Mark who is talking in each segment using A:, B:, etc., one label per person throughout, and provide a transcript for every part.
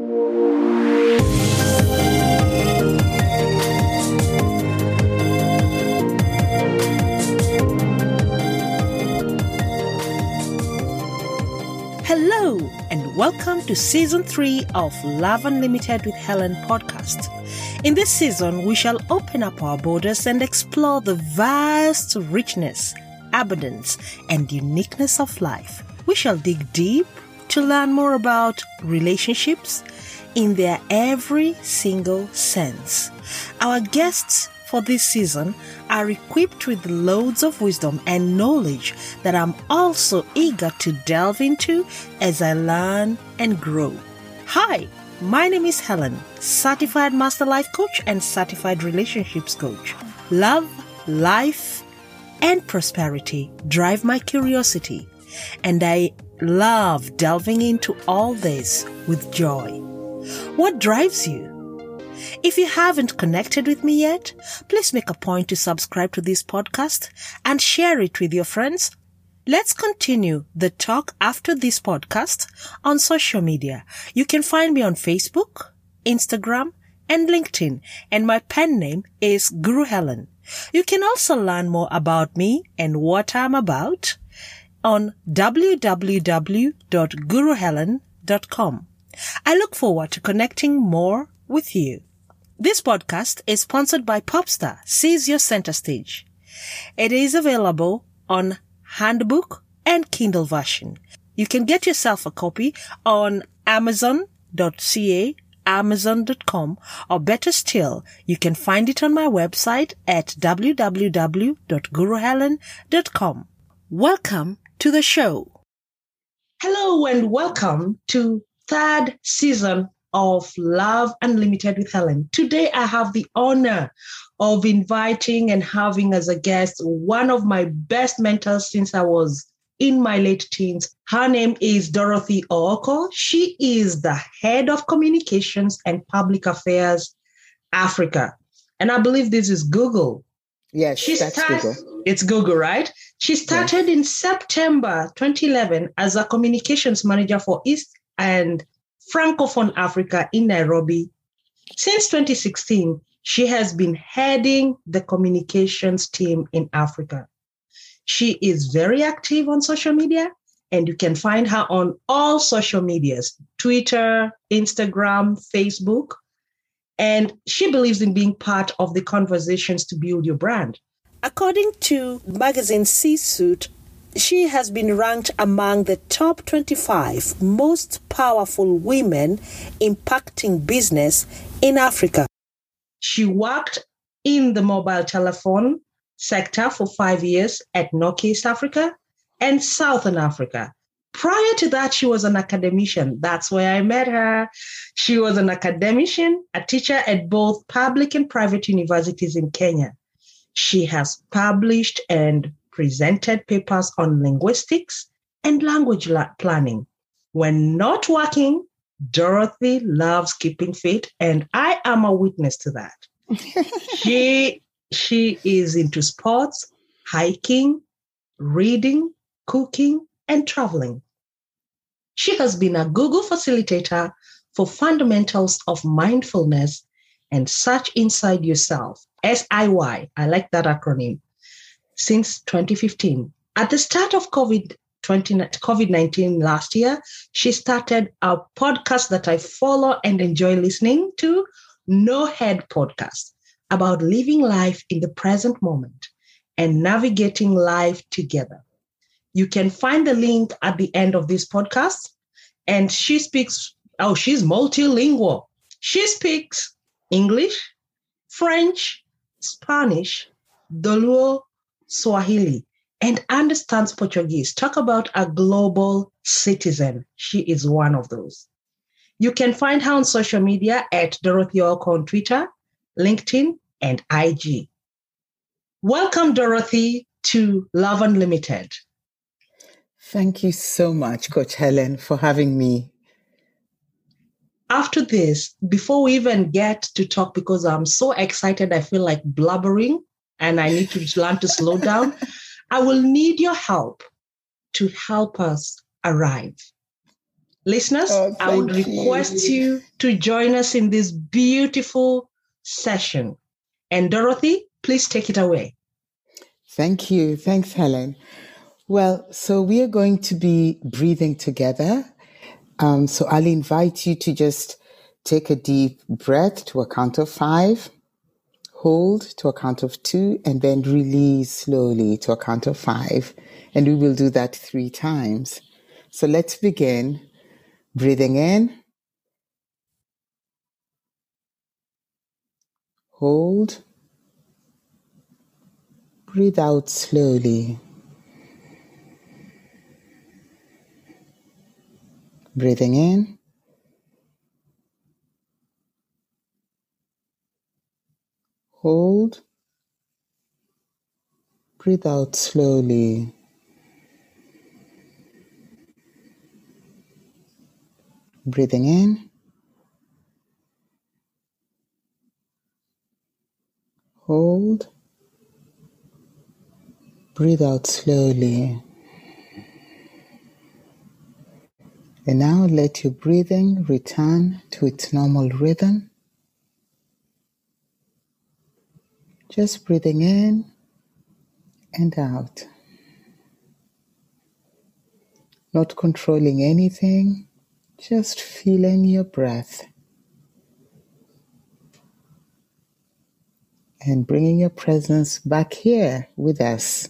A: Hello, and welcome to season 3 of Love Unlimited with Helen podcast. In this season, we shall open up our borders and explore the vast richness, abundance, and uniqueness of life. We shall dig deep to learn more about relationships in their every single sense. Our guests for this season are equipped with loads of wisdom and knowledge that I'm also eager to delve into as I learn and grow. Hi, my name is Helen, certified master life coach and certified relationships coach. Love, life, and prosperity drive my curiosity, and I love delving into all this with joy. What drives you? If you haven't connected with me yet, please make a point to subscribe to this podcast and share it with your friends. Let's continue the talk after this podcast on social media. You can find me on Facebook, Instagram, and LinkedIn, and my pen name is Guru Helen. You can also learn more about me and what I'm about on www.guruhelen.com. I look forward to connecting more with you. This podcast is sponsored by Popstar, Seize Your Center Stage. It is available on handbook and Kindle version. You can get yourself a copy on amazon.ca, amazon.com, or better still, you can find it on my website at www.guruhelen.com. Welcome to the show. Hello and welcome to third season of Love Unlimited with Helen. Today, I have the honor of inviting and having as a guest one of my best mentors since I was in my late teens. Her name is Dorothy Ooko. She is the head of communications and public affairs Africa. And I believe this is Google.
B: Yes, she that's start, Google.
A: It's Google, right? She started yes. in September 2011 as a communications manager for East and Francophone Africa in Nairobi. Since 2016, she has been heading the communications team in Africa. She is very active on social media, and you can find her on all social medias Twitter, Instagram, Facebook. And she believes in being part of the conversations to build your brand. According to magazine C Suite, she has been ranked among the top 25 most powerful women impacting business in Africa. She worked in the mobile telephone sector for five years at Nokia East Africa and Southern Africa. Prior to that, she was an academician. That's where I met her. She was an academician, a teacher at both public and private universities in Kenya. She has published and presented papers on linguistics and language planning. When not working, Dorothy loves keeping fit, and I am a witness to that. she she is into sports, hiking, reading, cooking, and traveling. She has been a Google facilitator for fundamentals of mindfulness and search inside yourself. SIY. I like that acronym since 2015. At the start of COVID COVID 19 last year, she started a podcast that I follow and enjoy listening to, No Head Podcast, about living life in the present moment and navigating life together. You can find the link at the end of this podcast. And she speaks, oh, she's multilingual. She speaks English, French, Spanish, Dholuo, Swahili, and understands Portuguese. Talk about a global citizen. She is one of those. You can find her on social media at Dorothy Ooko on Twitter, LinkedIn, and IG. Welcome, Dorothy, to Love Unlimited.
B: Thank you so much, Coach Helen, for having me.
A: After this, before we even get to talk, because I'm so excited, I feel like blubbering and I need to learn to slow down. I will need your help to help us arrive. Listeners,
B: Oh,
A: I would
B: thank you.
A: request you to join us in this beautiful session. And Dorothy, please take it away.
B: Thank you. Thanks, Helen. Well, so we are going to be breathing together. Um, so I'll invite you to just take a deep breath to a count of five, hold to a count of two, and then release slowly to a count of five. And we will do that three times. So let's begin. Breathing in, hold, breathe out slowly. Breathing in. Hold. Breathe out slowly. Breathing in. Hold. Breathe out slowly. And now let your breathing return to its normal rhythm. Just breathing in and out. Not controlling anything, just feeling your breath. And bringing your presence back here with us.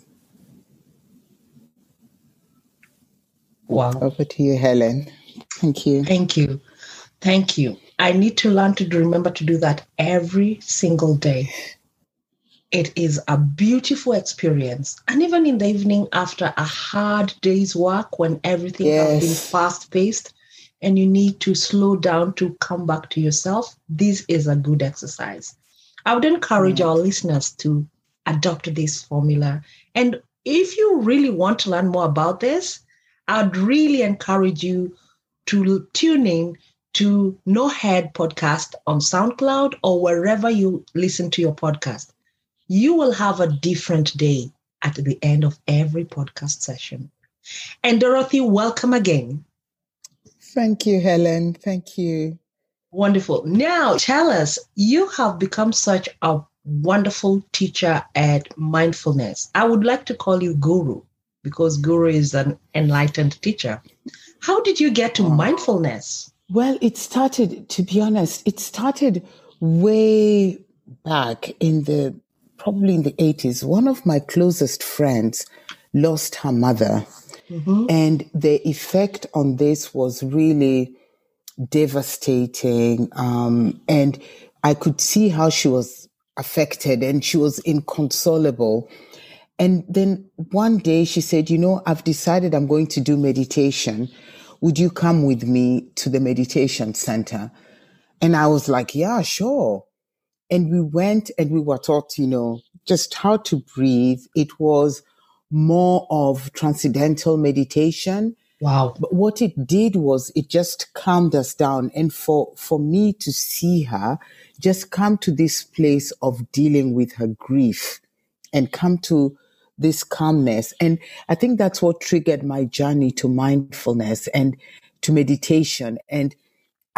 A: Wow.
B: Over to you, Helen. Thank you.
A: Thank you. Thank you. I need to learn to remember to do that every single day. It is a beautiful experience. And even in the evening after a hard day's work, when everything has been fast paced and you need to slow down to come back to yourself, this is a good exercise. I would encourage mm. our listeners to adopt this formula. And if you really want to learn more about this, I'd really encourage you to tune in to No Head podcast on SoundCloud or wherever you listen to your podcast. You will have a different day at the end of every podcast session. And Dorothy, welcome again.
B: Thank you, Helen. Thank you.
A: Wonderful. Now, tell us, you have become such a wonderful teacher at mindfulness. I would like to call you guru because guru is an enlightened teacher. How did you get to oh. mindfulness?
B: Well, it started, to be honest, it started way back in the probably in the 80s. One of my closest friends lost her mother, and the effect on this was really devastating. Um, and I could see how she was affected and she was inconsolable. And then one day she said, You know, I've decided I'm going to do meditation. Would you come with me to the meditation center? And I was like, Yeah, sure. And we went and we were taught, you know, just how to breathe. It was more of transcendental meditation.
A: Wow.
B: But what it did was it just calmed us down. And for, for me to see her just come to this place of dealing with her grief and come to this calmness. And I think that's what triggered my journey to mindfulness and to meditation. And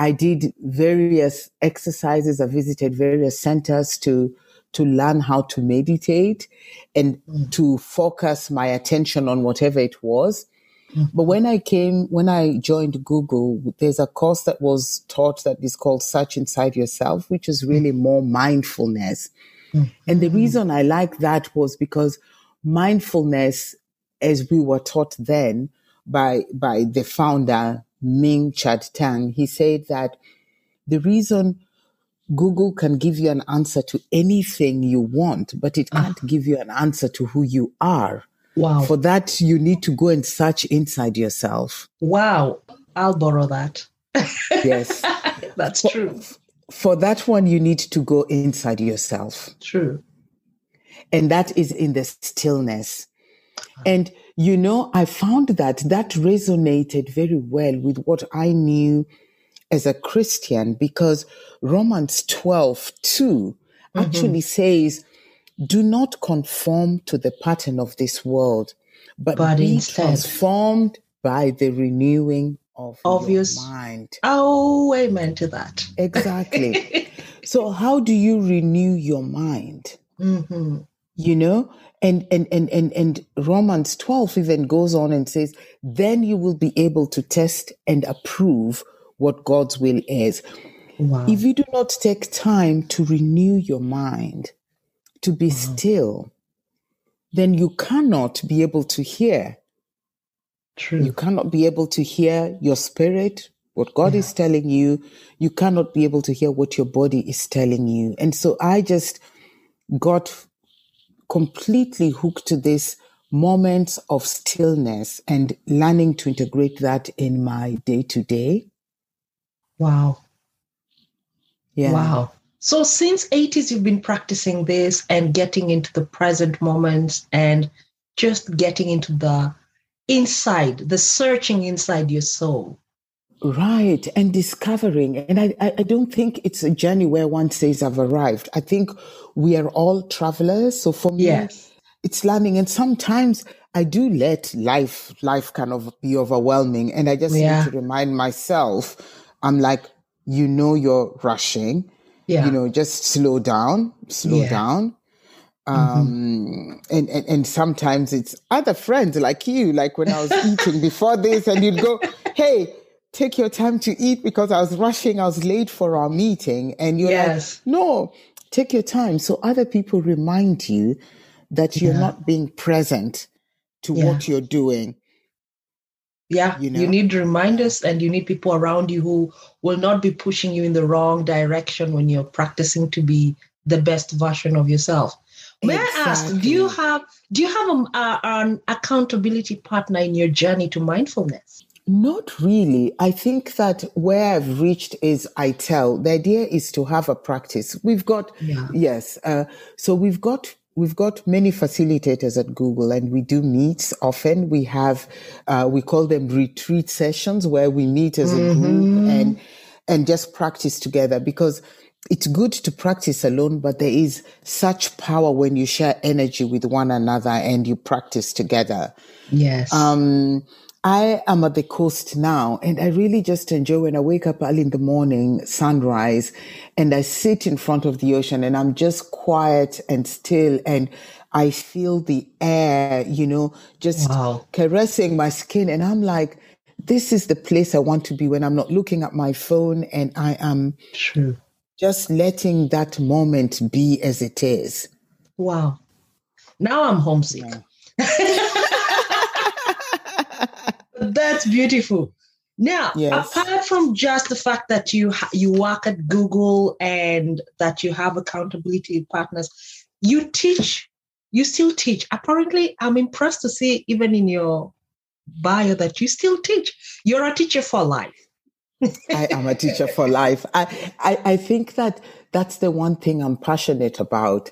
B: I did various exercises. I visited various centers to to learn how to meditate and mm. to focus my attention on whatever it was. Mm-hmm. But when I came, when I joined Google, there's a course that was taught that is called Search Inside Yourself, which is really mm. more mindfulness. Mm-hmm. And the mm-hmm. reason I like that was because mindfulness, as we were taught then by, by the founder, Meng Chad Tan, he said that the reason Google can give you an answer to anything you want, but it can't ah. give you an answer to who you are.
A: Wow.
B: For that, you need to go and search inside yourself.
A: Wow. I'll borrow that.
B: Yes.
A: That's true.
B: For that one, you need to go inside yourself.
A: True.
B: And that is in the stillness. Ah. And, you know, I found that that resonated very well with what I knew as a Christian because Romans 12, 2 actually says, do not conform to the pattern of this world, but,
A: But
B: be
A: instead-
B: transformed by the renewing of,
A: of
B: your mind.
A: Oh, amen to that.
B: Exactly. so how do you renew your mind?
A: hmm
B: You know? And and and and and Romans 12 even goes on and says, then you will be able to test and approve what God's will is.
A: Wow.
B: If you do not take time to renew your mind, to be
A: Wow.
B: still, then you cannot be able to hear.
A: True.
B: You cannot be able to hear your spirit, what God
A: Yeah.
B: is telling you. You cannot be able to hear what your body is telling you. And so I just got completely hooked to this moments of stillness and learning to integrate that in my day to day.
A: Wow.
B: Yeah.
A: Wow. So since 80s, you've been practicing this and getting into the present moments and just getting into the inside, the searching inside your soul.
B: Right. And discovering. And I, I don't think it's a journey where one says I've arrived. I think we are all travelers. So for me,
A: Yes.
B: it's learning. And sometimes I do let life, life kind of be overwhelming. And I just
A: Yeah.
B: need to remind myself, I'm like, you know, you're rushing,
A: Yeah.
B: you know, just slow down, slow
A: Yeah.
B: down.
A: Mhm.
B: Um, and, and, and sometimes it's other friends like you, like when I was eating before this and you'd go, Hey, take your time to eat because I was rushing. I was late for our meeting. And you're
A: Yes.
B: like, no, take your time. So other people remind you that you're
A: Yeah.
B: not being present to
A: Yeah.
B: what you're doing.
A: Yeah,
B: You
A: you, need reminders and you need people around you who will not be pushing you in the wrong direction when you're practicing to be the best version of yourself. May I ask, do you have do you have a, a- an accountability partner in your journey to mindfulness?
B: Not really. I think that where I've reached is I tell. The idea is to have a practice. We've got
A: Yeah.
B: yes. Uh, so we've got we've got many facilitators at Google, and we do meets often. We have uh, we call them retreat sessions where we meet as a group and and just practice together because it's good to practice alone, but there is such power when you share energy with one another and you practice together.
A: Yes.
B: Um, I am at the coast now and I really just enjoy when I wake up early in the morning, sunrise, and I sit in front of the ocean and I'm just quiet and still and I feel the air, you know, just
A: Wow.
B: caressing my skin. And I'm like, this is the place I want to be when I'm not looking at my phone and I am
A: True.
B: just letting that moment be as it is.
A: Wow. Now I'm homesick. That's beautiful. Now,
B: Yes.
A: apart from just the fact that you ha- you work at Google and that you have accountability partners, you teach. You still teach. Apparently, I'm impressed to see even in your bio that you still teach. You're a teacher for life.
B: I am a teacher for life. I, I, I think that that's the one thing I'm passionate about.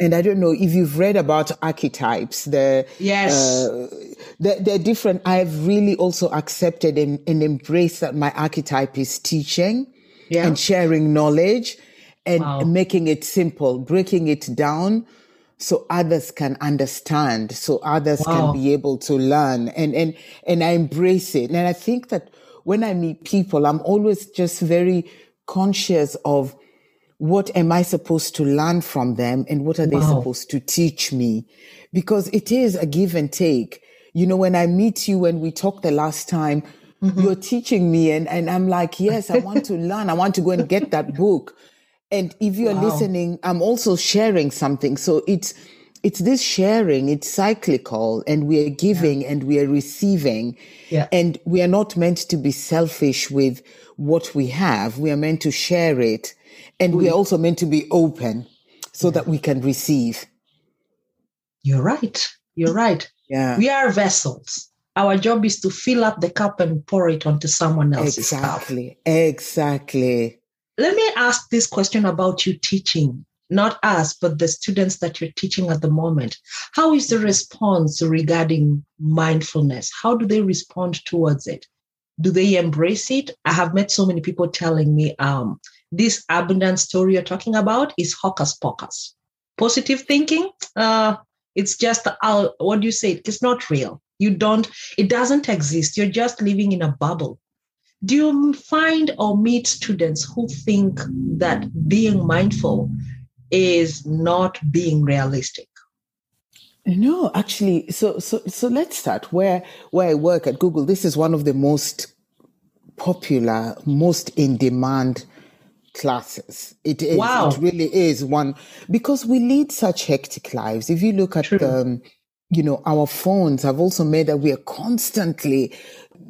B: And I don't know if you've read about archetypes, the,
A: Yes.
B: uh, they're, they're different. I've really also accepted and, and embraced that my archetype is teaching
A: yeah.
B: and sharing knowledge and
A: Wow.
B: making it simple, breaking it down so others can understand, so others
A: Wow.
B: can be able to learn and, and, and I embrace it. And I think that when I meet people, I'm always just very conscious of what am I supposed to learn from them and what are they
A: Wow.
B: supposed to teach me? Because it is a give and take. You know, when I meet you, when we talked the last time,
A: Mm-hmm.
B: you're teaching me and, and I'm like, yes, I want to learn. I want to go and get that book. And if you're
A: Wow.
B: listening, I'm also sharing something. So it's, it's this sharing, it's cyclical and we are giving and we are receiving.
A: Yeah.
B: And we are not meant to be selfish with what we have. We are meant to share it. And we are also meant to be open so that we can receive.
A: You're right. You're right.
B: Yeah.
A: We are vessels. Our job is to fill up the cup and pour it onto someone else's cup.
B: Exactly. Exactly.
A: Let me ask this question about you teaching, not us, but the students that you're teaching at the moment. How is the response regarding mindfulness? How do they respond towards it? Do they embrace it? I have met so many people telling me um, this abundant story you're talking about is hocus pocus. Positive thinking, uh, it's just uh, what do you say? It's not real. You don't. It doesn't exist. You're just living in a bubble. do you find or meet students who think that being mindful is not being realistic?
B: No, actually, so so so let's start where where I work at Google. This is one of the most popular, most in demand classes. It is. Wow. It really is one because we lead such hectic lives. If you look at the, um, you know, our phones have also made that we are constantly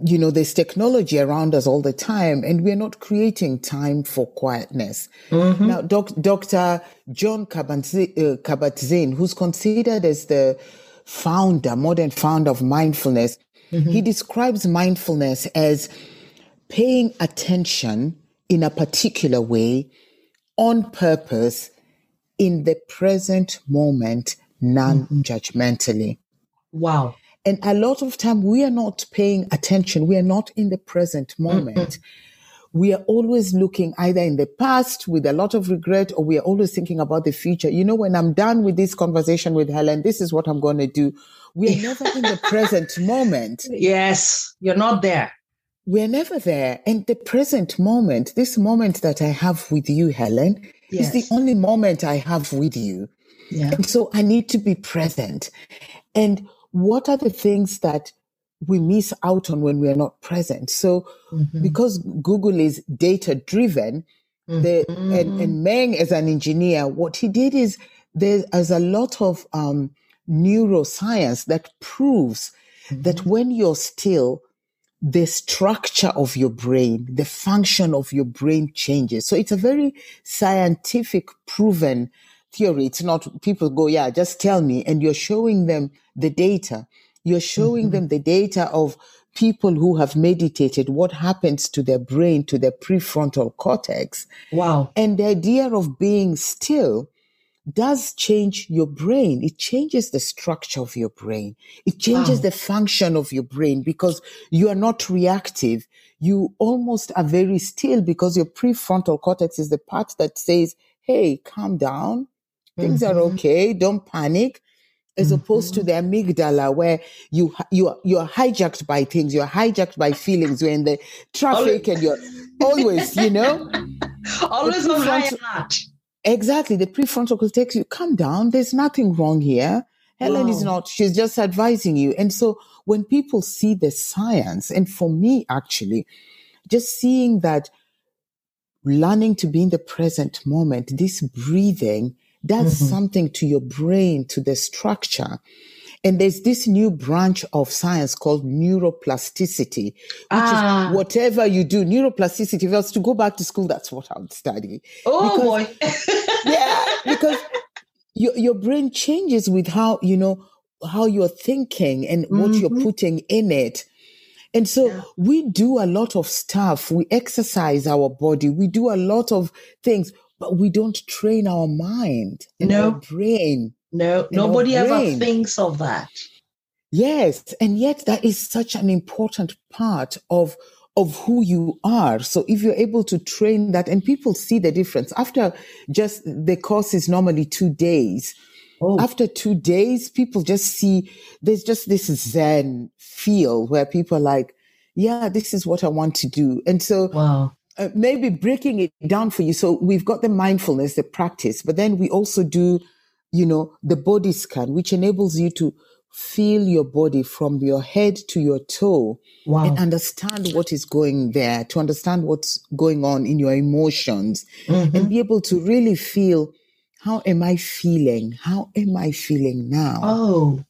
B: you know, there's technology around us all the time and we're not creating time for quietness. Mm-hmm. Now, doc, Dr. Jon Kabat-Zinn, uh, who's considered as the founder, modern founder of mindfulness, mm-hmm. he describes mindfulness as paying attention in a particular way on purpose in the present moment, non-judgmentally.
A: Wow.
B: And a lot of time we are not paying attention. We are not in the present moment. Mm-hmm. We are always looking either in the past with a lot of regret or we are always thinking about the future. You know, when I'm done with this conversation with Helen, this is what I'm going to do. We are never in the present moment.
A: Yes, you're not there.
B: We're never there. And the present moment, this moment that I have with you, Helen, yes. is the only moment I have with you. Yeah. And so I need to be present. And what are the things that we miss out on when we are not present? So, mm-hmm. because Google is data driven, mm-hmm. the, and, and Meng as an engineer, what he did is there's a lot of um, neuroscience that proves mm-hmm. that when you're still, the structure of your brain, the function of your brain changes. So it's a very scientific proven theory. It's not people go, yeah, just tell me. And you're showing them the data. You're showing mm-hmm. them the data of people who have meditated, what happens to their brain, to their prefrontal cortex.
A: Wow.
B: And the idea of being still does change your brain. It changes the structure of your brain. It changes wow. the function of your brain because you are not reactive. You almost are very still because your prefrontal cortex is the part that says, Hey, calm down. Things mm-hmm. are okay. Don't panic as mm-hmm. opposed to the amygdala where you you are, you are hijacked by things you're hijacked by feelings you're in the traffic and you're always you know
A: always on high alert
B: exactly the prefrontal cortex you calm down there's nothing wrong here helen wow. is not she's just advising you and so when people see the science and for me actually just seeing that learning to be in the present moment this breathing does mm-hmm. something to your brain, to the structure. And there's this new branch of science called neuroplasticity, which ah. is whatever you do, neuroplasticity. If I was to go back to school, that's what I would study.
A: Oh because,
B: boy. yeah, because your, your brain changes with how, you know, how you're thinking and what mm-hmm. you're putting in it. And so yeah. we do a lot of stuff. We exercise our body. We do a lot of things but we don't train our mind and no. our brain.
A: No, nobody ever thinks of that.
B: Yes, and yet that is such an important part of of who you are. So if you're able to train that and people see the difference after just the course is normally 2 days. Oh. After 2 days people just see there's just this zen feel where people are like yeah, this is what I want to do. And so wow uh, maybe breaking it down for you. So we've got the mindfulness, the practice, but then we also do, you know, the body scan, which enables you to feel your body from your head to your toe wow. and understand what is going there, to understand what's going on in your emotions mm-hmm. and be able to really feel how am I feeling? How am I feeling now?
A: Oh,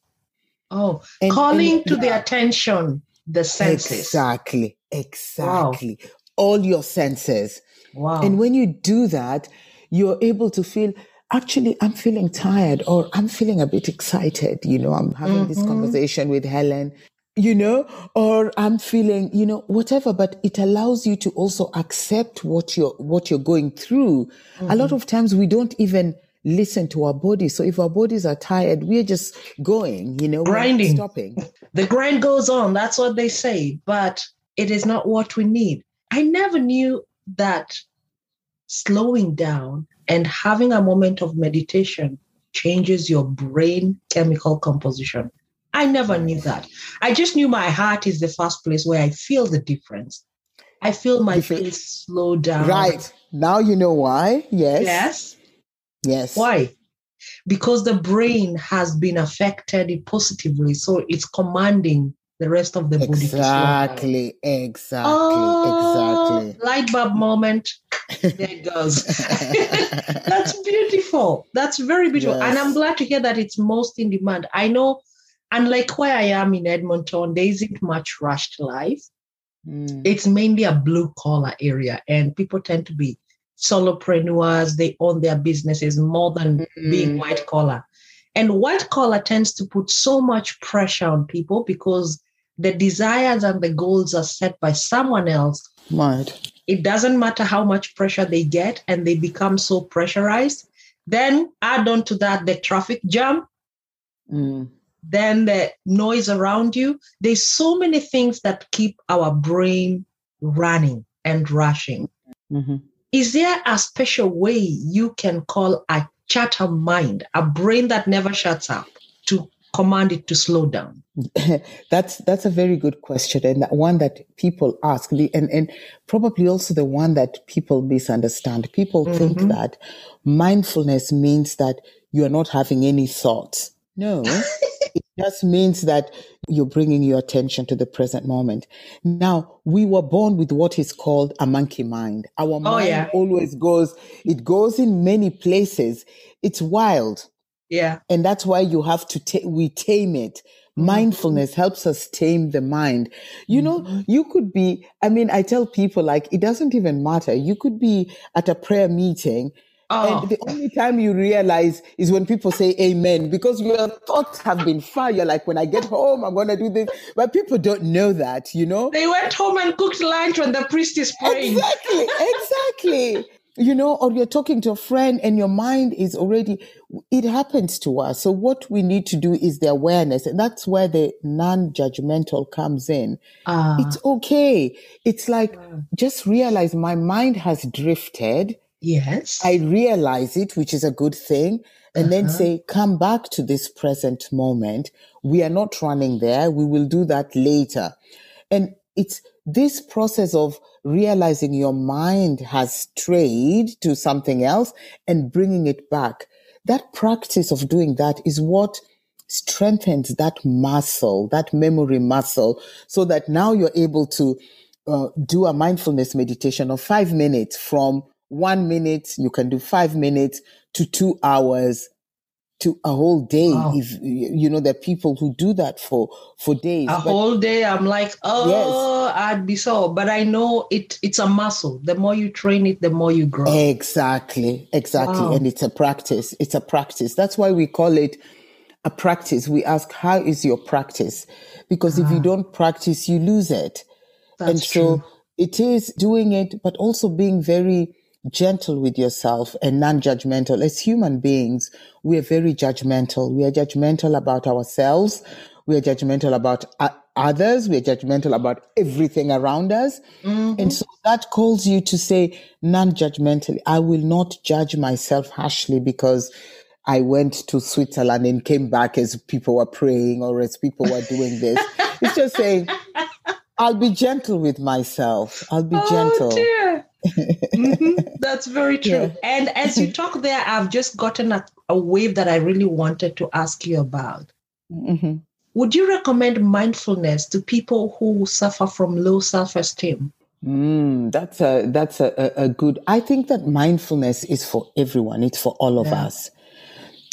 A: oh, and, calling and, to the attention the senses.
B: Exactly, exactly. Wow all your senses.
A: Wow.
B: And when you do that, you're able to feel, actually, I'm feeling tired or I'm feeling a bit excited. You know, I'm having mm-hmm. this conversation with Helen, you know, or I'm feeling, you know, whatever, but it allows you to also accept what you're, what you're going through. Mm-hmm. A lot mm-hmm. of times we don't even listen to our bodies. So if our bodies are tired, we're just going, you know,
A: grinding,
B: stopping.
A: The grind goes on. That's what they say, but it is not what we need. I never knew that slowing down and having a moment of meditation changes your brain chemical composition. I never knew that. I just knew my heart is the first place where I feel the difference. I feel my pace slow down.
B: Right. Now you know why. Yes.
A: Yes.
B: Yes.
A: Why? Because the brain has been affected positively, so it's commanding the rest of the body to slow down.
B: Exactly. Exactly.
A: Oh,
B: exactly.
A: light bulb moment. There it goes. That's beautiful. That's very beautiful. And I'm glad to hear that it's most in demand. I know, unlike where I am in Edmonton, there isn't much rushed life.
B: Mm.
A: It's mainly a blue collar area, and people tend to be solopreneurs. They own their businesses more than being
B: Mm.
A: white collar. And white collar tends to put so much pressure on people because the desires and the goals are set by someone else
B: Right.
A: It doesn't matter how much pressure they get and they become so pressurized then add on to that the traffic jam
B: Mm.
A: then the noise around you there's so many things that keep our brain running and rushing
B: Mhm.
A: is there a special way you can call a chatter mind a brain that never shuts up to command it to slow down?
B: That's that's a very good question and one that people ask. And and probably also the one that people misunderstand. People think
A: Mhm.
B: that mindfulness means that you are not having any thoughts. No it just means that you're bringing your attention to the present moment. Now we were born with what is called a monkey mind. Our mind
A: yeah.
B: always goes it goes in many places. It's wild
A: yeah.
B: And that's why you have to ta- we tame it. Mm-hmm. Mindfulness helps us tame the mind. You know mm-hmm. you could be i mean i tell people like it doesn't even matter. You could be at a prayer meeting
A: oh.
B: and the only time you realize is when people say amen because your thoughts have been far you're like when i get home i'm going to do this. But people don't know that you know?
A: They went home and cooked lunch when the priest is praying.
B: Exactly, exactly. You know, or you're talking to a friend and your mind is already, it happens to us. So what we need to do is the awareness. And that's where the non-judgmental comes in.
A: Ah.
B: It's okay. It's like, just realize my mind has drifted.
A: yes
B: I realize it, which is a good thing. And then
A: Uh-huh.
B: say, come back to this present moment. We are not running there. We will do that later. And it's this process of realizing your mind has strayed to something else and bringing it back. That practice of doing that is what strengthens that muscle, that memory muscle, so that now you're able to uh, do a mindfulness meditation of five minutes from one minute, you can do five minutes to two hours to a whole day.
A: Wow.
B: If you know, there are people who do that for for days.
A: a
B: But
A: whole day i'm like oh i'd be so but i know it it's a muscle the more you train it the more you grow
B: Exactly, exactly.
A: Wow.
B: And it's a practice. It's a practice. That's why we call it a practice. We ask, how is your practice? Because if you ah. don't practice, you lose it.
A: that's
B: and so
A: true
B: it is doing it, but also being very gentle with yourself and non judgmental. As human beings, we are very judgmental. We are judgmental about ourselves. We are judgmental about others. We are judgmental about everything around us. Mm-hmm. And so that calls you to say non judgmentally, I will not judge myself harshly because I went to Switzerland and came back as people were praying or as people were doing this. it's just saying, I'll be gentle with myself. I'll be oh, gentle.
A: Oh, dear. Mhm. That's very true.
B: Yeah.
A: And as you talk there, I've just gotten a, a wave that I really wanted to ask you about.
B: Mhm.
A: Would you recommend mindfulness to people who suffer from low self esteem?
B: Mm, that's a that's a, a, good. I think that mindfulness is for everyone. It's for all of
A: Yeah.
B: us,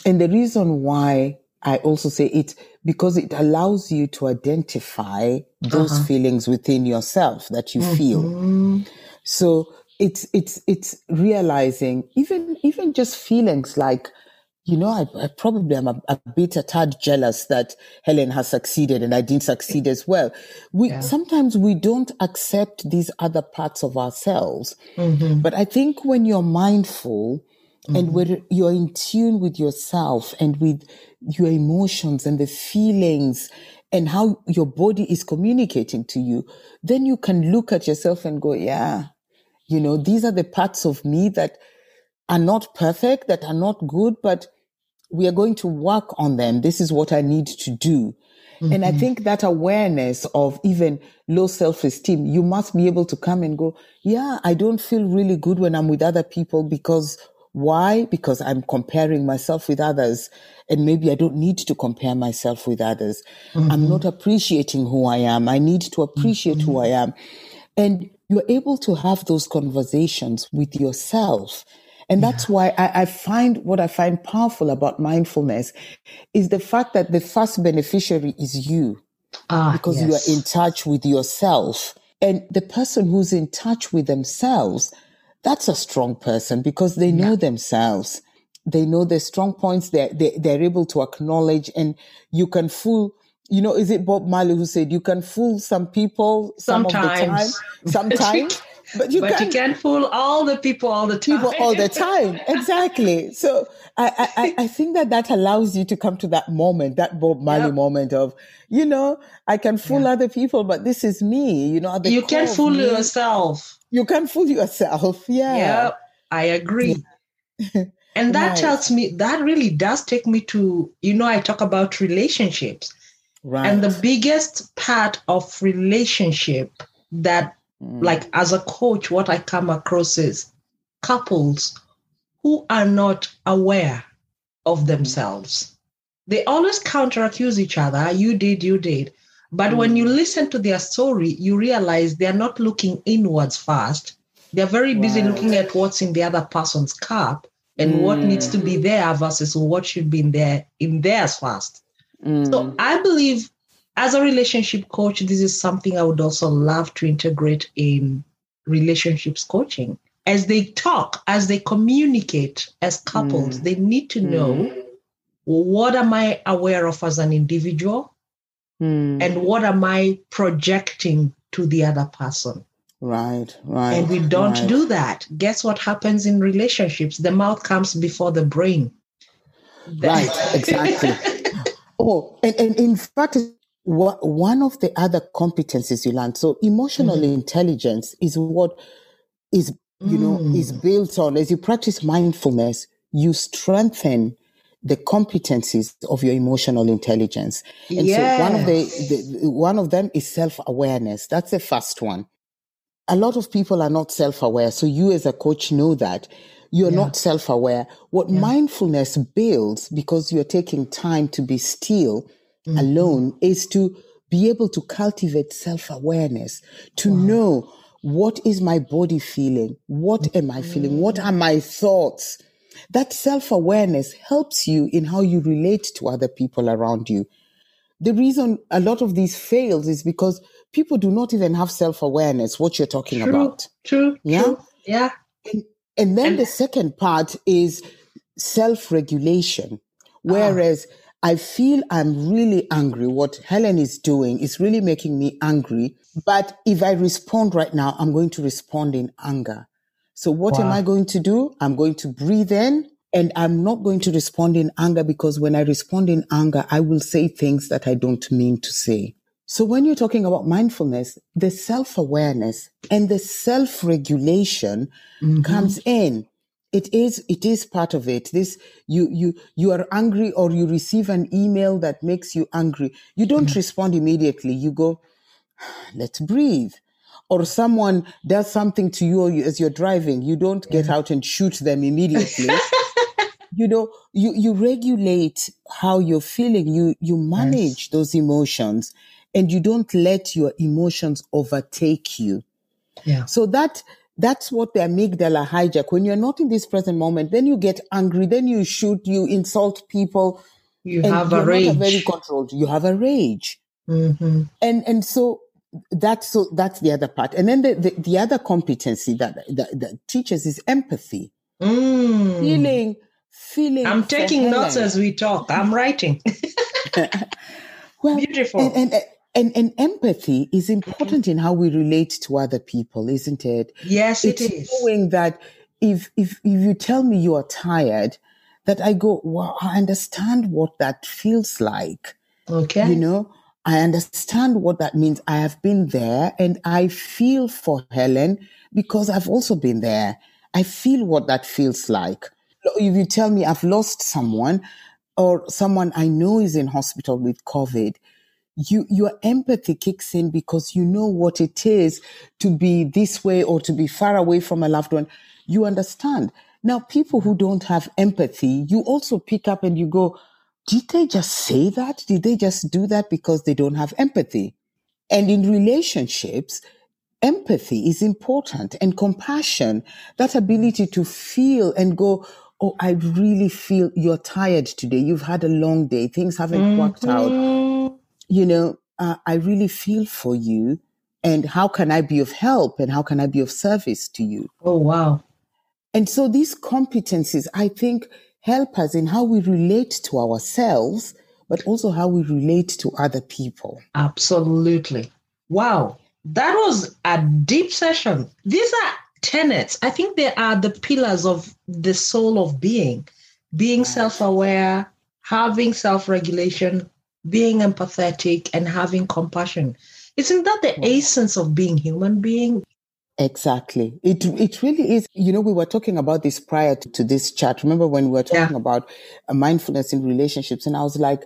B: and the reason why I also say it because it allows you to identify those
A: Uh-huh.
B: feelings within yourself that you feel.
A: Mm,
B: So it's it's it's realizing even even just feelings like you know I, I probably am a, a bit a tad jealous that Helen has succeeded and I didn't succeed as well. We
A: Yeah.
B: sometimes we don't accept these other parts of ourselves.
A: mhm.
B: But I think when you're mindful
A: Mm-hmm.
B: and when you're in tune with yourself and with your emotions and the feelings and how your body is communicating to you, then you can look at yourself and go, yeah, you know, these are the parts of me that are not perfect, that are not good, but we are going to work on them. This is what I need to do. Mm-hmm. And I think that awareness of even low self esteem, you must be able to come and go, yeah, I don't feel really good when I'm with other people because why? Because I'm comparing myself with others. And maybe I don't need to compare myself with others. Mm-hmm. I'm not appreciating who I am. I need to appreciate mm-hmm. who I am. And you're able to have those conversations with yourself. And that's why I, I, find what I find powerful about mindfulness is the fact that the first beneficiary is you. Ah, because yes. you are in touch with yourself. And the person who's in touch with themselves, that's a strong person because they know yeah. themselves. They know their strong points. They're, they, they're able to acknowledge and you can fool you know, is it Bob Marley who said you can fool some people
A: sometimes.
B: some of the time, sometimes,
A: but you, but can, you can't fool all the people all the time.
B: People all the time, exactly. So I, I, I think that that allows you to come to that moment, that Bob Marley yep. moment of, you know, I can fool yeah. other people, but this is me. You know,
A: you can't fool me, yourself.
B: You can fool yourself. Yeah.
A: I agree. Yeah. and that right. tells me that really does take me to, you know, I talk about relationships Right. And the biggest part of relationship that, mm. like as a coach, what I come across is couples who are not aware of themselves. They always counter accuse each other. You did, you did. But mm. when you listen to their story, you realize they're not looking inwards first. They're very busy right. looking at what's in the other person's cup and mm. what needs to be there versus what should be in there in theirs first. Mm. So I believe as a relationship coach, this is something I would also love to integrate in relationships coaching. As they talk, as they communicate as couples, mm. they need to know mm. what am I aware of as an individual mm. and what am I projecting to the other person.
B: Right, right.
A: And we don't right. do that. Guess what happens in relationships? The mouth comes before the brain.
B: Right, exactly. Oh, and, and in fact, what, one of the other competencies you learn. So emotional mm. intelligence is what is, you mm. know, is built on as you practice mindfulness, you strengthen the competencies of your emotional intelligence. And yes. so one of the, the one of them is self-awareness. That's the first one. A lot of people are not self-aware. So you as a coach know that you're yeah. not self aware. What yeah. mindfulness builds, because you're taking time to be still mm-hmm. alone, is to be able to cultivate self awareness, to wow. know what is my body feeling? What mm-hmm. am I feeling? What are my thoughts? That self awareness helps you in how you relate to other people around you. The reason a lot of these fails is because people do not even have self awareness, what you're talking
A: true,
B: about.
A: True.
B: Yeah.
A: True. Yeah.
B: And, then and, the second part is self regulation. Whereas uh, I feel I'm really angry. What Helen is doing is really making me angry. But if I respond right now, I'm going to respond in anger. So what wow. am I going to do? I'm going to breathe in and I'm not going to respond in anger because when I respond in anger, I will say things that I don't mean to say. So when you're talking about mindfulness, the self-awareness and the self-regulation mm-hmm. comes in. It is, it is part of it. This, you, you, you are angry or you receive an email that makes you angry. You don't mm-hmm. respond immediately. You go, let's breathe. Or someone does something to you as you're driving. You don't get out and shoot them immediately. you know, you, you regulate how you're feeling. You, you manage yes. those emotions and you don't let your emotions overtake you.
A: Yeah.
B: So that that's what the amygdala hijack. When you're not in this present moment, then you get angry, then you shoot, you insult people.
A: You have a rage.
B: very controlled. You have a rage. Mm-hmm. And and so that's so that's the other part. And then the, the, the other competency that, that, that teaches is empathy.
A: Mm.
B: Feeling feeling.
A: I'm taking notes as we talk. I'm writing.
B: well,
A: Beautiful.
B: And, and, and, and empathy is mm-hmm. important in how we relate to other people, isn't it?
A: Yes,
B: it's
A: it is.
B: Knowing that if, if, if you tell me you are tired, that I go, well, I understand what that feels like.
A: Okay.
B: You know, I understand what that means. I have been there and I feel for Helen because I've also been there. I feel what that feels like. If you tell me I've lost someone or someone I know is in hospital with COVID, you your empathy kicks in because you know what it is to be this way or to be far away from a loved one. You understand. Now, people who don't have empathy, you also pick up and you go, did they just say that? Did they just do that because they don't have empathy? And in relationships, empathy is important and compassion, that ability to feel and go, Oh, I really feel you're tired today. You've had a long day. Things haven't mm-hmm. worked out. You know, uh, I really feel for you. And how can I be of help? And how can I be of service to you?
A: Oh, wow.
B: And so these competencies, I think, help us in how we relate to ourselves, but also how we relate to other people.
A: Absolutely. Wow. That was a deep session. These are tenets. I think they are the pillars of the soul of being being self aware, having self regulation, being empathetic, and having compassion. Isn't that the essence of being human being?
B: Exactly. It it really is. You know, we were talking about this prior to, to this chat. Remember when we were talking yeah. about uh, mindfulness in relationships, and I was like,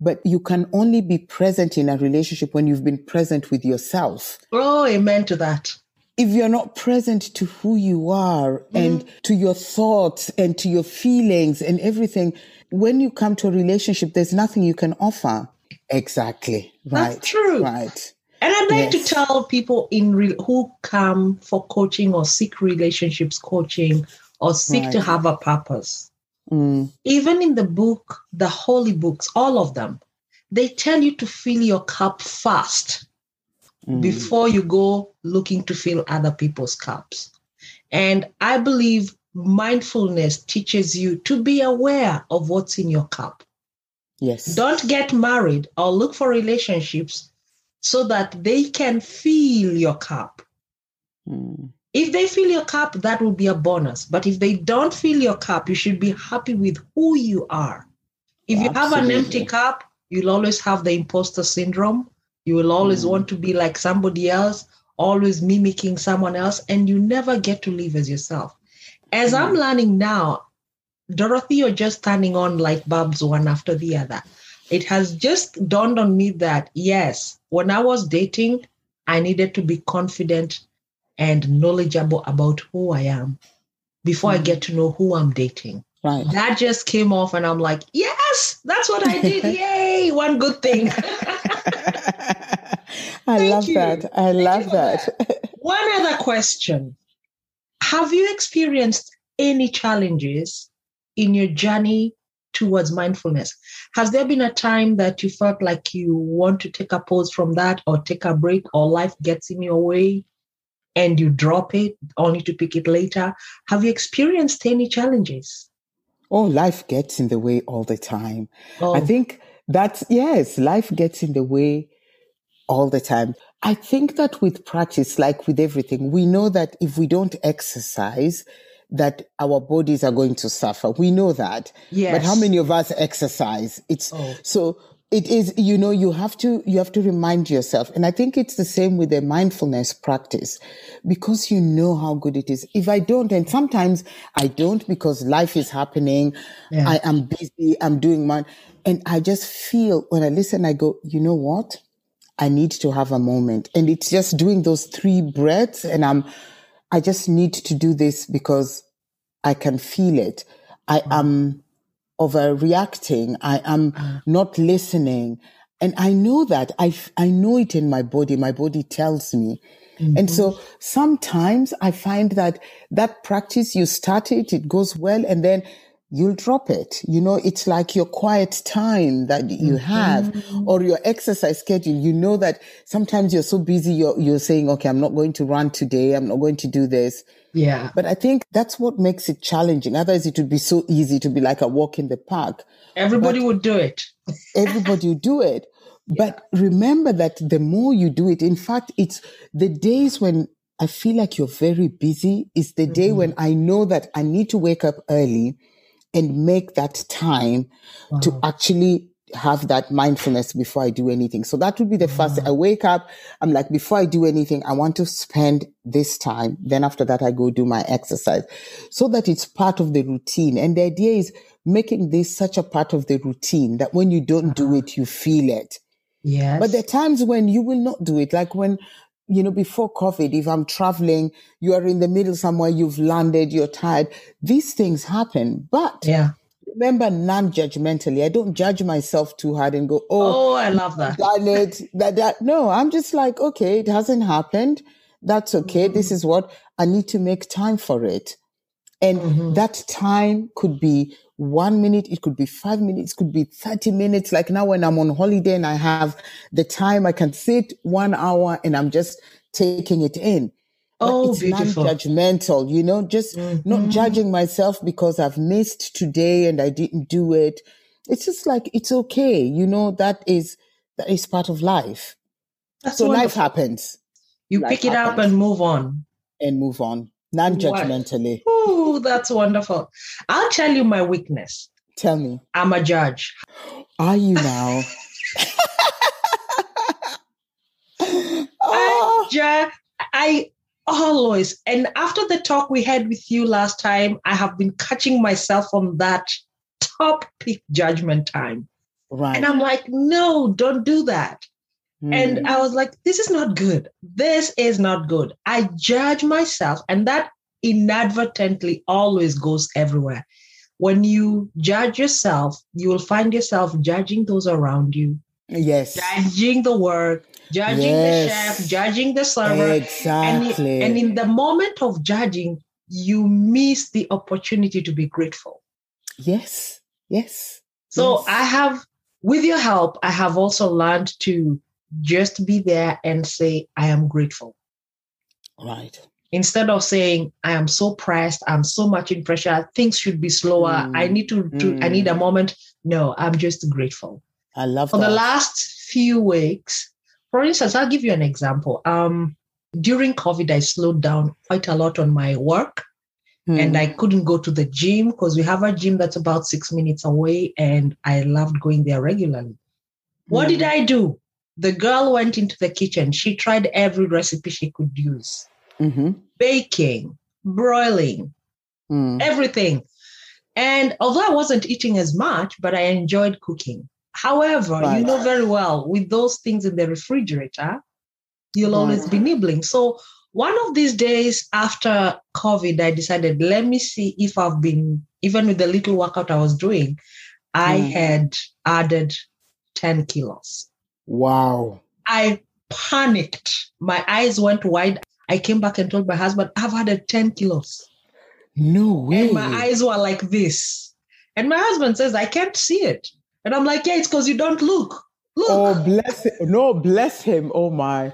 B: but you can only be present in a relationship when you've been present with yourself.
A: Oh, amen to that.
B: If you're not present to who you are mm-hmm. and to your thoughts and to your feelings and everything, when you come to a relationship, there's nothing you can offer. Exactly. Right.
A: That's true.
B: Right.
A: And I'd like yes. to tell people in re- who come for coaching or seek relationships coaching or seek right. to have a purpose. Mm. Even in the book, the holy books, all of them, they tell you to fill your cup fast mm. before you go looking to fill other people's cups. And I believe mindfulness teaches you to be aware of what's in your cup.
B: Yes.
A: Don't get married or look for relationships so that they can fill your cup. Mm. If they fill your cup, that will be a bonus. But if they don't fill your cup, you should be happy with who you are. If you Absolutely. have an empty cup, you'll always have the imposter syndrome. You will always mm. want to be like somebody else, always mimicking someone else, and you never get to live as yourself. As mm. I'm learning now, Dorothy, you're just turning on like bulbs one after the other it has just dawned on me that yes, when I was dating, I needed to be confident and knowledgeable about who I am before mm I get to know who I'm dating.
B: Right.
A: That just came off, and I'm like, yes, that's what I did. Yay, one good thing.
B: I love you. that. I Thank love that.
A: that. one other question Have you experienced any challenges in your journey towards mindfulness. Has there been a time that you felt like you want to take a pause from that or take a break or life gets in your way and you drop it only to pick it later? Have you experienced any challenges?
B: Oh, life gets in the way all the time. Oh. I think that's, yes, life gets in the way all the time. I think that with practice, like with everything, we know that if we don't exercise, that our bodies are going to suffer. We know that.
A: Yes.
B: But how many of us exercise? It's oh. so it is, you know, you have to, you have to remind yourself. And I think it's the same with the mindfulness practice because you know how good it is. If I don't, and sometimes I don't because life is happening. Yeah. I am busy. I'm doing mine. And I just feel when I listen, I go, you know what? I need to have a moment. And it's just doing those three breaths and I'm, I just need to do this because I can feel it. I mm. am overreacting. I am mm. not listening. And I know that I, I know it in my body. My body tells me. Mm-hmm. And so sometimes I find that that practice you start it, it goes well. And then you'll drop it. You know, it's like your quiet time that you have mm-hmm. or your exercise schedule. You know that sometimes you're so busy, you're, you're saying, okay, I'm not going to run today. I'm not going to do this.
A: Yeah.
B: But I think that's what makes it challenging. Otherwise, it would be so easy to be like a walk in the park.
A: Everybody but would do it.
B: everybody would do it. Yeah. But remember that the more you do it, in fact, it's the days when I feel like you're very busy is the mm-hmm. day when I know that I need to wake up early and make that time wow. to actually have that mindfulness before I do anything. So that would be the wow. first. I wake up. I'm like, before I do anything, I want to spend this time. Then after that, I go do my exercise so that it's part of the routine. And the idea is making this such a part of the routine that when you don't do uh-huh. it, you feel it.
A: Yes.
B: But there are times when you will not do it. Like when, you know, before COVID, if I'm traveling, you are in the middle somewhere, you've landed, you're tired. These things happen. But
A: yeah.
B: remember non-judgmentally. I don't judge myself too hard and go, oh,
A: Oh, I love that.
B: done it. That, that, no, I'm just like, okay, it hasn't happened. That's okay. This is what I need to make time for it. And
A: Mhm.
B: that time could be one minute, it could be five minutes, could be 30 minutes. Like now when I'm on holiday and I have the time, I can sit one hour and I'm just taking it in. But
A: Oh,
B: it's
A: beautiful.
B: non-judgmental, you know, just not
A: Mhm.
B: judging myself because I've missed today and I didn't do it. It's just like, it's okay. You know, that is, that is part of life.
A: That's
B: So life happens
A: You
B: life
A: pick it up and move on.
B: and move on. Non-judgmentally.
A: Ooh, that's wonderful. I'll tell you my weakness.
B: Tell me,
A: I'm a judge.
B: are you now?
A: I,
B: oh,
A: ju- I always, and after the talk we had with you last time, I have been catching myself on that top peak judgment time.
B: right.
A: And I'm like, no, don't do that. And
B: Mm.
A: I was like, this is not good. This is not good. I judge myself, and that inadvertently always goes everywhere. When you judge yourself, you will find yourself judging those around you,
B: yes,
A: judging the work, judging the chef, judging the server. And,
B: exactly.
A: and in the moment of judging, you miss the opportunity to be grateful.
B: yes, yes.
A: So
B: yes.
A: I have, with your help, I have also learned to just be there and say, I am grateful.
B: right.
A: Instead of saying, I am so pressed, I'm so much in pressure, things should be slower,
B: Mm,
A: I need to, to I need a
B: mm.
A: moment. No, I'm just grateful.
B: I love
A: For
B: that.
A: the last few weeks, for instance, I'll give you an example. Um, during COVID, I slowed down quite a lot on my work and
B: Mm.
A: I couldn't go to the gym because we have a gym that's about six minutes away, and I loved going there regularly. What did
B: Mm.
A: I do? The girl went into the kitchen. She tried every recipe she could use
B: Mhm.
A: baking, broiling,
B: Mm.
A: everything. And although I wasn't eating as much, but I enjoyed cooking. However, you know very well with those things in the refrigerator, you'll always be nibbling. So one of these days after COVID, I decided, let me see if I've been, even with the little workout I was doing, I
B: Mm.
A: had added 10 kilos.
B: Wow.
A: I panicked. My eyes went wide. I came back and told my husband, I've added 10 kilos.
B: No way.
A: And my eyes were like this. And my husband says, I can't see it. And I'm like, yeah, it's because you don't look. Look,
B: Oh, bless him. No, bless him. Oh, my.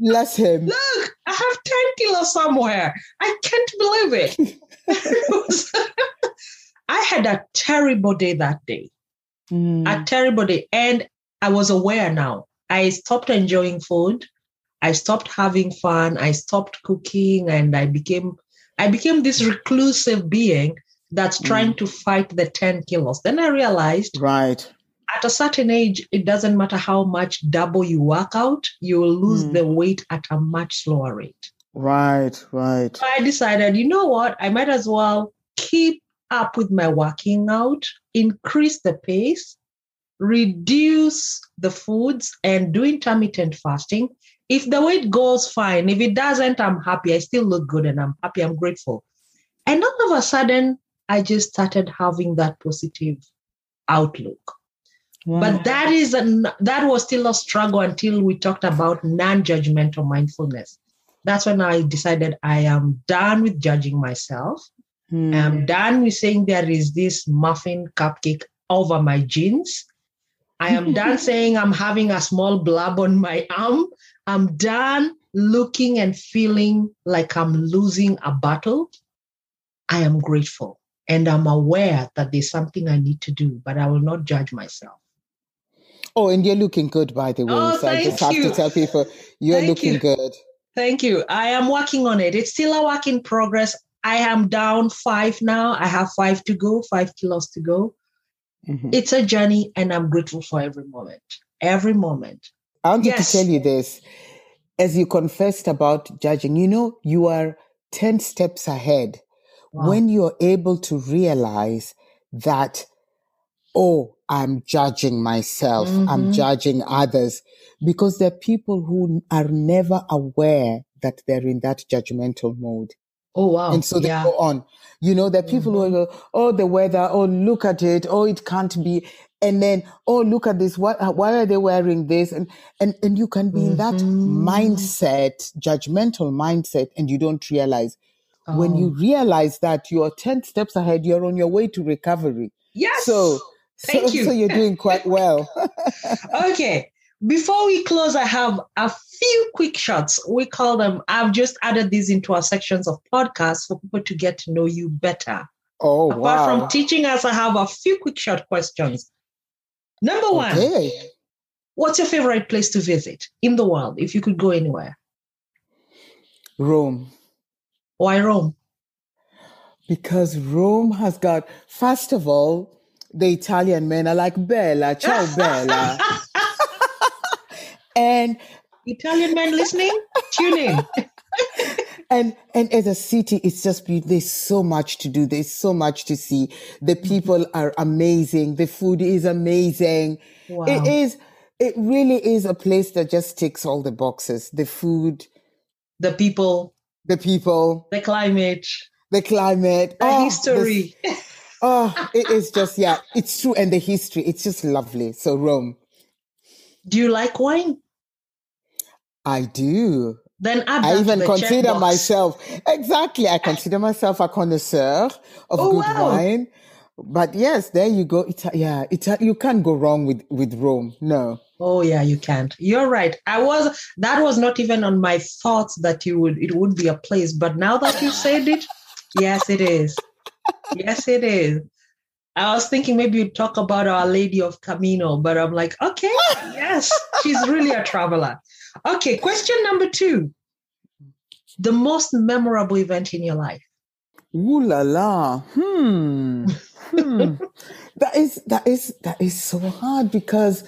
B: Bless him.
A: look, I have 10 kilos somewhere. I can't believe it. I had a terrible day that day,
B: Mm.
A: a terrible day. And I was aware now. I stopped enjoying food. I stopped having fun. I stopped cooking and I became I became this reclusive being that's trying to fight the 10 kilos. Then I realized
B: Right.
A: at a certain age, it doesn't matter how much double you work out, you will lose
B: Mm.
A: the weight at a much slower rate.
B: Right. Right.
A: So I decided, you know what? I might as well keep up with my working out, increase the pace, reduce the foods, and do intermittent fasting. If the weight goes fine, if it doesn't, I'm happy. I still look good and I'm happy. I'm grateful. And all of a sudden, I just started having that positive outlook. But that is a, that was still a struggle until we talked about non-judgmental mindfulness. That's when I decided I am done with judging myself.
B: Mm.
A: I'm done with saying there is this muffin cupcake over my jeans. I am done saying I'm having a small blab on my arm. I'm done looking and feeling like I'm losing a battle. I am grateful and I'm aware that there's something I need to do, but I will not judge myself.
B: Oh, and you're looking good, by the way.
A: Oh,
B: so I just have
A: you.
B: to tell people you're
A: Thank
B: looking
A: you.
B: good.
A: Thank you. I am working on it. It's still a work in progress. I am down five now. I have five to go, five kilos to go.
B: Mhm.
A: It's a journey, and I'm grateful for every moment. Every moment.
B: I wanted
A: Yes.
B: to tell you this. As you confessed about judging, you know, you are 10 steps ahead
A: Wow.
B: when you're able to realize that oh, I'm judging myself, I'm
A: Mhm.
B: judging others, because there are people who are never aware that they're in that judgmental mode.
A: Oh wow.
B: And so they
A: yeah.
B: go on. You know, there are people who go, oh, the weather, oh, look at it, oh, it can't be. And then, oh, look at this. What, why are they wearing this? And, and, and you can be in that
A: Mhm.
B: mindset, judgmental mindset, and you don't realize. When you
A: Oh.
B: realize that you're 10 steps ahead, you're on your way to recovery.
A: Yes.
B: So,
A: Thank
B: so,
A: you.
B: so you're doing quite well.
A: okay. Before we close, I have a few quick shots. We call them, I've just added these into our sections of podcasts for people to get to know you better.
B: Oh,
A: Apart
B: wow.
A: from teaching us, I have a few quick shot questions. Number one,
B: Okay.
A: what's your favorite place to visit in the world if you could go anywhere?
B: Rome.
A: Why Rome?
B: Because Rome has got, first of all, the Italian men are like Bella, ciao Bella. and
A: Italian men listening? Tune in.
B: and and as a city, it's just be there's so much to do. There's so much to see. The mm-hmm. people are amazing. The food is amazing.
A: Wow.
B: It is. It really is a place that just ticks all the boxes. The food,
A: The people,
B: the people,
A: the climate,
B: the climate,
A: the
B: oh, the-
A: history.
B: oh, it is just yeah. It's true, and the history. It's just lovely. So Rome,
A: Do you like wine?
B: I do.
A: Then
B: I even consider
A: checkbox.
B: myself exactly. I consider myself a connoisseur of
A: Oh,
B: good
A: wow.
B: wine. But yes, there you go. Ita- yeah, Ita- you can't go wrong with with Rome. No.
A: Oh yeah, you can't. You're right. I was that was not even on my thoughts that you would it would be a place, but now that you said it, yes it is. Yes it is. I was thinking maybe you'd talk about Our Lady of Camino, but I'm like, okay, yes, she's really a traveler. Okay, question number two. The most memorable event in your life.
B: Ooh la la. Hmm. hmm. that is that is that is so hard because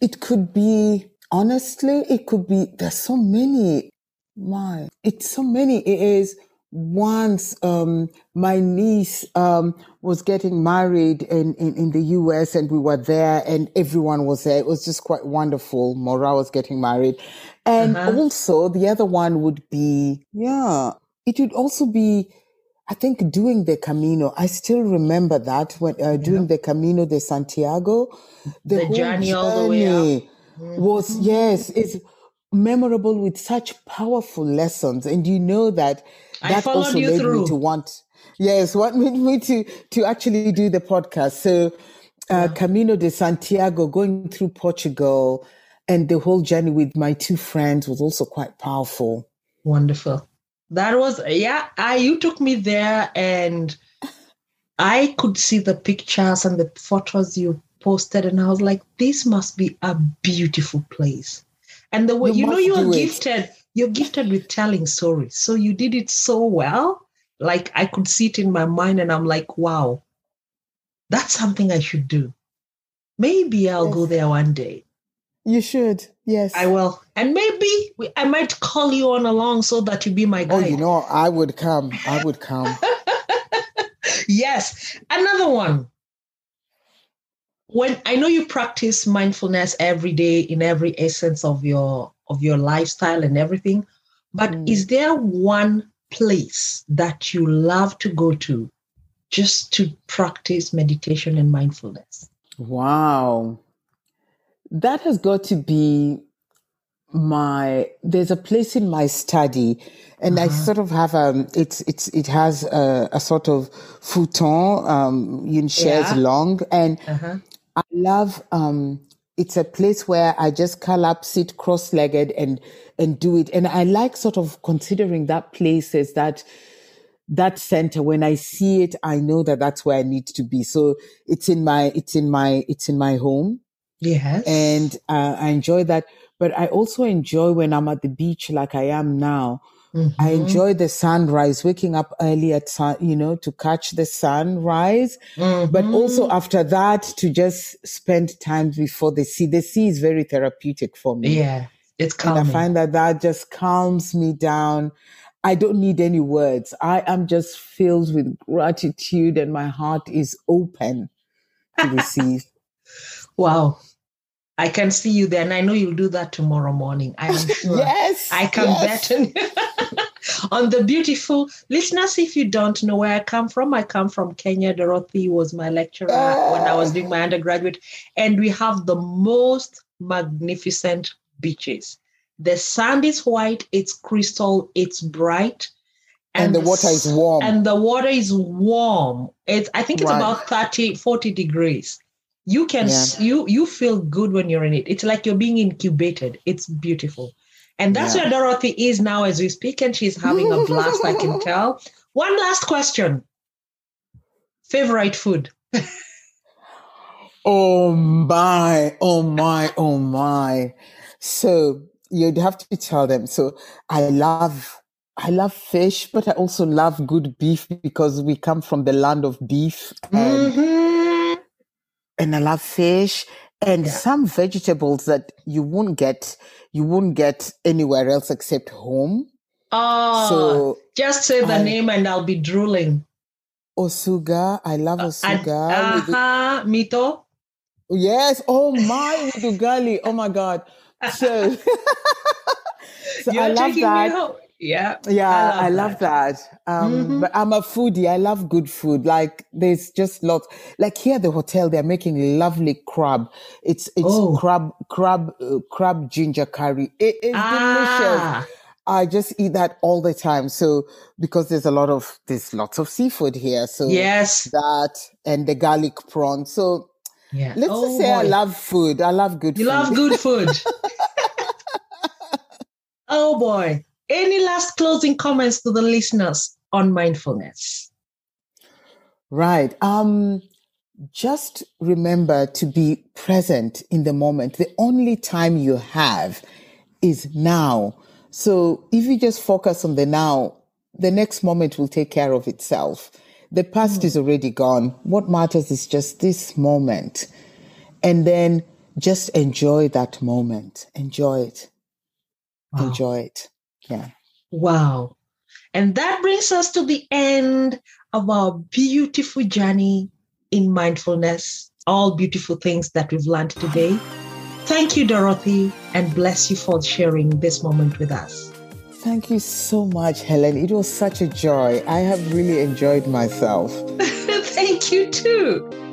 B: it could be honestly, it could be there's so many. My it's so many. It is once um my niece um was getting married in, in, in the US and we were there and everyone was there. It was just quite wonderful. Mora was getting married. And
A: Uh-huh.
B: also the other one would be, yeah, it would also be I think doing the Camino, I still remember that when uh, doing the Camino de Santiago,
A: The
B: whole
A: journey all the way up.
B: was yes, it's memorable with such powerful lessons, and you know that that also
A: you
B: made
A: through.
B: me to want yes, what made me to to actually do the podcast. So, uh, Camino de Santiago, going through Portugal, and the whole journey with my two friends was also quite powerful.
A: Wonderful. That was yeah. I you took me there, and I could see the pictures and the photos you posted, and I was like, "This must be a beautiful place." And the way
B: You
A: you, know you are
B: gifted it.
A: Gifted, you're gifted with telling stories, so you did it so well. Like I could see it in my mind, and I'm like, "Wow, that's something I should do." Maybe I'll go there one day.
B: You should, yes.
A: I will, and maybe we, I might call you on along so that you be my
B: Oh, you know, I would come. I would come.
A: yes. Another one. When I know you practice mindfulness every day in every essence of your of your lifestyle and everything, but
B: Mm.
A: is there one place that you love to go to just to practice meditation and mindfulness?
B: Wow. That has got to be my there's a place in my study and I
A: Uh-huh.
B: sort of have um it's it's it has a, a sort of futon um in chairs
A: Yeah.
B: long and
A: Uh-huh.
B: I love um it's a place where I just up, sit cross-legged and and do it. And I like sort of considering that place as that that center. When I see it, I know that that's where I need to be. So it's in my it's in my it's in my home,
A: Yes.
B: and uh, I enjoy that. But I also enjoy when I'm at the beach, like I am now. I
A: Mhm.
B: enjoy the sunrise, waking up early at sun, you know, to catch the sunrise but
A: Mhm.
B: also after that to just spend time before the sea. The sea is very therapeutic for me.
A: yeah, it's
B: And I find that that just calms me down. I don't need any words. I am just filled with gratitude and my heart is open to receive.
A: Wow. I can see you there, and I know you'll do that tomorrow morning. I am sure.
B: yes.
A: I can
B: yes.
A: bet on, the beautiful listeners. If you don't know where I come from, I come from Kenya. Dorothy was my lecturer uh, when I was doing my undergraduate, and we have the most magnificent beaches. The sand is white, it's crystal, it's bright.
B: And, and the, the water is warm.
A: And the water is warm. It's I think it's right. about 30, 40 degrees you can yeah. you you feel good when you're in it it's like you're being incubated it's beautiful and that's yeah. where dorothy is now as we speak and she's having a blast i can tell. One last question. Favorite food?
B: Oh my oh my oh my. So you'd have to tell them. So i love I love fish, but I also love good beef because we come from the land of beef. And mm-hmm. and I love fish and yeah. some vegetables that you won't get you won't get anywhere else except home.
A: Oh, so just say the I, name and I'll be drooling.
B: Osuga, I love uh, osuga.
A: Uh, uh-huh. Mito.
B: Yes. Oh my, ugali. Oh my god. So, so I love that.
A: Yeah.
B: Yeah, I love, I love that. that. Um, mm-hmm. But I'm a foodie. I love good food. Like there's just lots. Like here at the hotel, they're making lovely crab. It's it's oh. crab crab uh, crab ginger curry. It is ah. delicious. I just eat that all the time. So because there's a lot of there's lots of seafood here. So
A: yes,
B: that and the garlic prawn. So yeah, let's oh, just say boy. I love food. I love good.
A: You
B: food.
A: love good food. oh boy. Any last closing comments to the listeners on mindfulness?
B: Right. Um, just remember to be present in the moment. The only time you have is now. So if you just focus on the now, the next moment will take care of itself. The past mm. is already gone. What matters is just this moment. And then just enjoy that moment. Enjoy it. Wow. Enjoy it. Yeah.
A: Wow. And that brings us to the end of our beautiful journey in mindfulness, all beautiful things that we've learned today. Thank you, Dorothy, and bless you for sharing this moment with us.
B: Thank you so much, Helen. It was such a joy. I have really enjoyed myself.
A: Thank you, too.